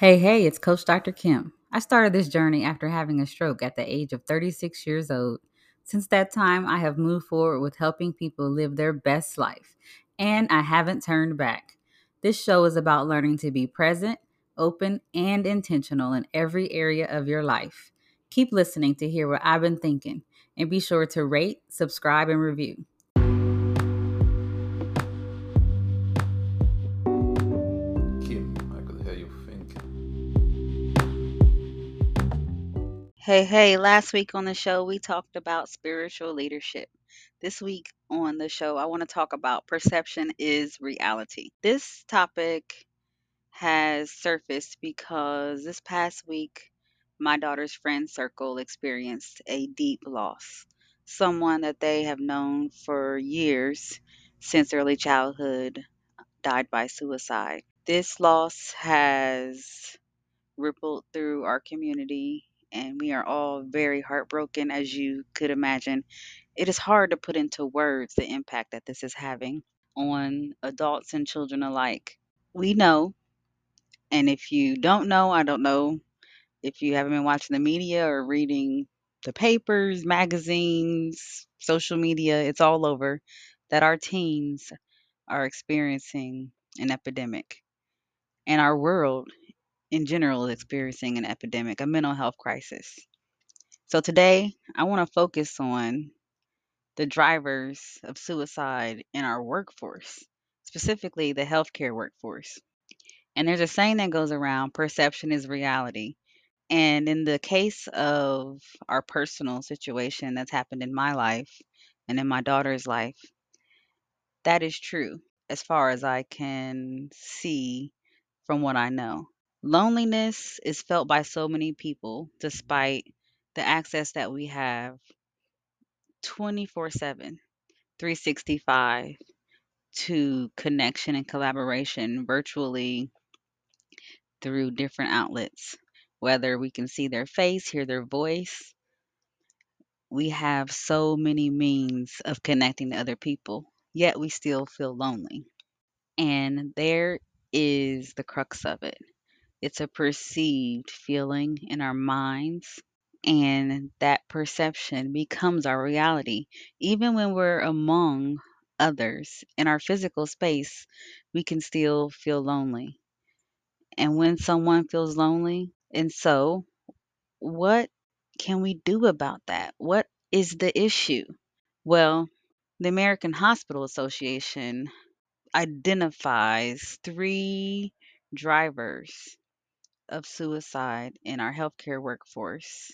Hey, hey, it's Coach Dr. Kim. I started this journey after having a stroke at the age of 36 years old. Since that time, I have moved forward with helping people live their best life, and I haven't turned back. This show is about learning to be present, open, and intentional in every area of your life. Keep listening to hear what I've been thinking, and be sure to rate, subscribe, and review. Hey, hey, last week on the show, we talked about spiritual leadership. This week on the show, I want to talk about perception is reality. This topic has surfaced because this past week, my daughter's friend circle experienced a deep loss. Someone that they have known for years since early childhood uh, died by suicide. This loss has rippled through our community, and we are all very heartbroken, as you could imagine. It is hard to put into words the impact that this is having on adults and children alike. We know, and if you don't know, I don't know if you haven't been watching the media or reading the papers, magazines, social media, it's all over that our teens are experiencing an epidemic. And our world in general is experiencing an epidemic, a mental health crisis. So today, I want to focus on the drivers of suicide in our workforce, specifically the healthcare workforce. And there's a saying that goes around perception is reality. And in the case of our personal situation that's happened in my life and in my daughter's life, that is true as far as I can see from what I know. Loneliness is felt by so many people despite the access that we have 24 7, 365 to connection and collaboration virtually through different outlets. Whether we can see their face, hear their voice, we have so many means of connecting to other people, yet we still feel lonely. And there is the crux of it it's a perceived feeling in our minds, and that perception becomes our reality. Even when we're among others in our physical space, we can still feel lonely. And when someone feels lonely, and so what can we do about that? What is the issue? Well, the American Hospital Association identifies three drivers of suicide in our healthcare workforce.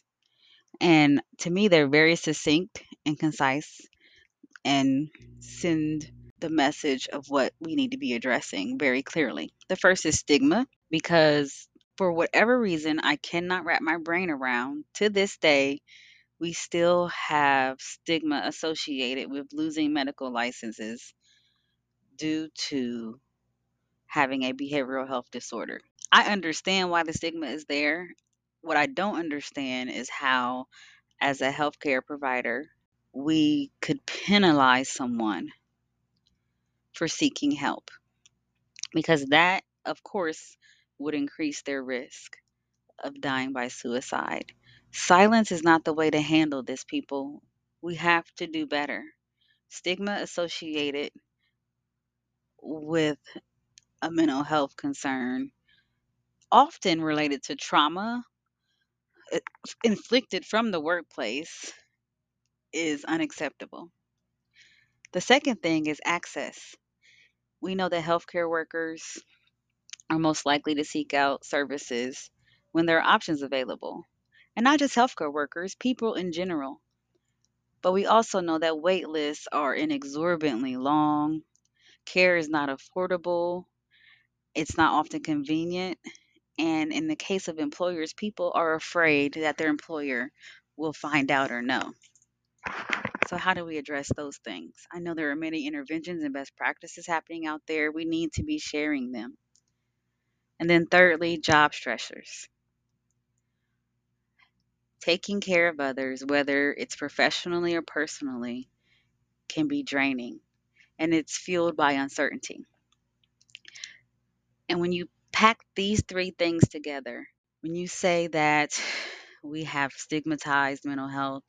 And to me, they're very succinct and concise and send the message of what we need to be addressing very clearly. The first is stigma, because for whatever reason, I cannot wrap my brain around to this day, we still have stigma associated with losing medical licenses due to having a behavioral health disorder. I understand why the stigma is there. What I don't understand is how, as a healthcare provider, we could penalize someone for seeking help because that, of course, would increase their risk of dying by suicide. Silence is not the way to handle this, people. We have to do better. Stigma associated with a mental health concern, often related to trauma uh, inflicted from the workplace, is unacceptable. The second thing is access. We know that healthcare workers are most likely to seek out services when there are options available. And not just healthcare workers, people in general. But we also know that wait lists are inexorbitantly long, care is not affordable, it's not often convenient, and in the case of employers, people are afraid that their employer will find out or know. So, how do we address those things? I know there are many interventions and best practices happening out there. We need to be sharing them. And then, thirdly, job stressors. Taking care of others, whether it's professionally or personally, can be draining and it's fueled by uncertainty. And when you pack these three things together. When you say that we have stigmatized mental health,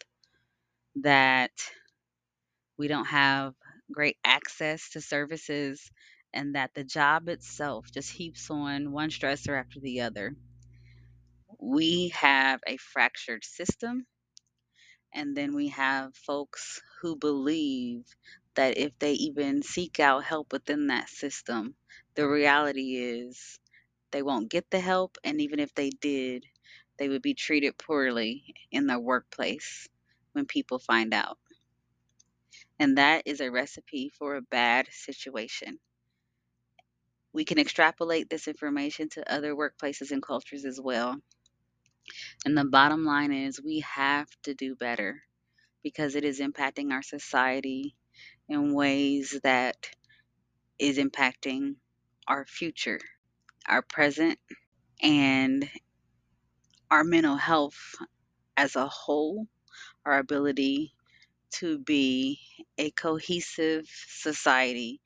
that we don't have great access to services, and that the job itself just heaps on one stressor after the other. We have a fractured system, and then we have folks who believe that if they even seek out help within that system, the reality is they won't get the help, and even if they did, they would be treated poorly in their workplace when people find out. And that is a recipe for a bad situation. We can extrapolate this information to other workplaces and cultures as well. And the bottom line is we have to do better because it is impacting our society in ways that is impacting our future, our present, and our mental health as a whole, our ability to be a cohesive society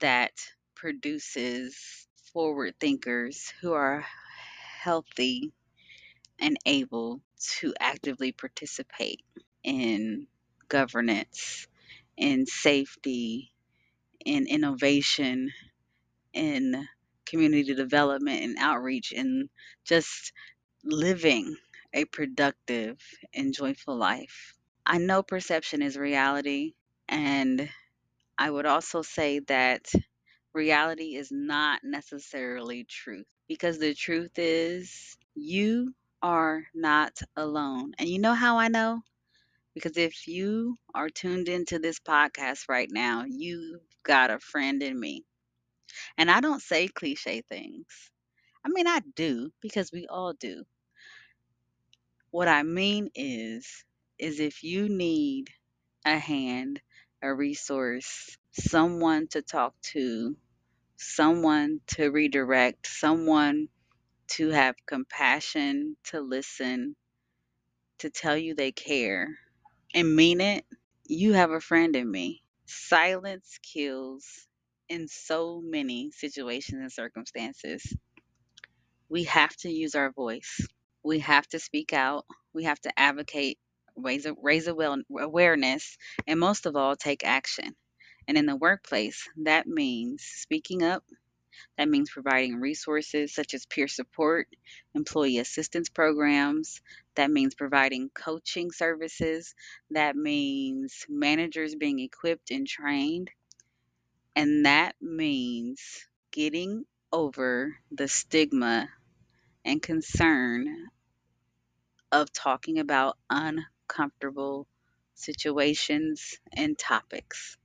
that produces forward thinkers who are healthy and able to actively participate in governance, in safety, in innovation, in community development and outreach, and just living a productive and joyful life. I know perception is reality, and I would also say that reality is not necessarily truth because the truth is you are not alone. And you know how I know? Because if you are tuned into this podcast right now, you've got a friend in me. And I don't say cliche things. I mean, I do because we all do. What I mean is is if you need a hand, a resource, someone to talk to, someone to redirect, someone to have compassion, to listen, to tell you they care and mean it, you have a friend in me. Silence kills in so many situations and circumstances. We have to use our voice. We have to speak out. We have to advocate, raise, raise awareness, and most of all, take action. And in the workplace, that means speaking up, that means providing resources such as peer support, employee assistance programs. That means providing coaching services. That means managers being equipped and trained. And that means getting over the stigma and concern of talking about uncomfortable situations and topics.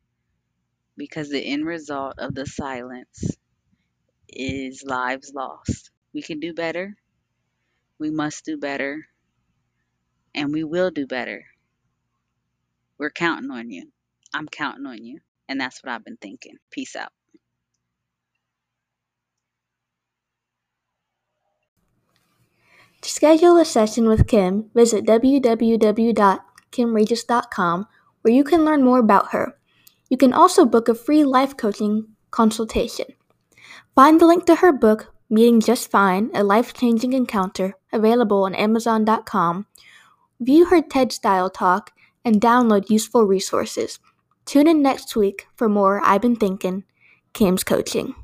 Because the end result of the silence is lives lost. We can do better. We must do better. And we will do better. We're counting on you. I'm counting on you. And that's what I've been thinking. Peace out. To schedule a session with Kim, visit www.kimregis.com where you can learn more about her. You can also book a free life coaching consultation. Find the link to her book, Meeting Just Fine A Life Changing Encounter, available on Amazon.com. View her TED style talk and download useful resources. Tune in next week for more I've Been Thinking, Kim's Coaching.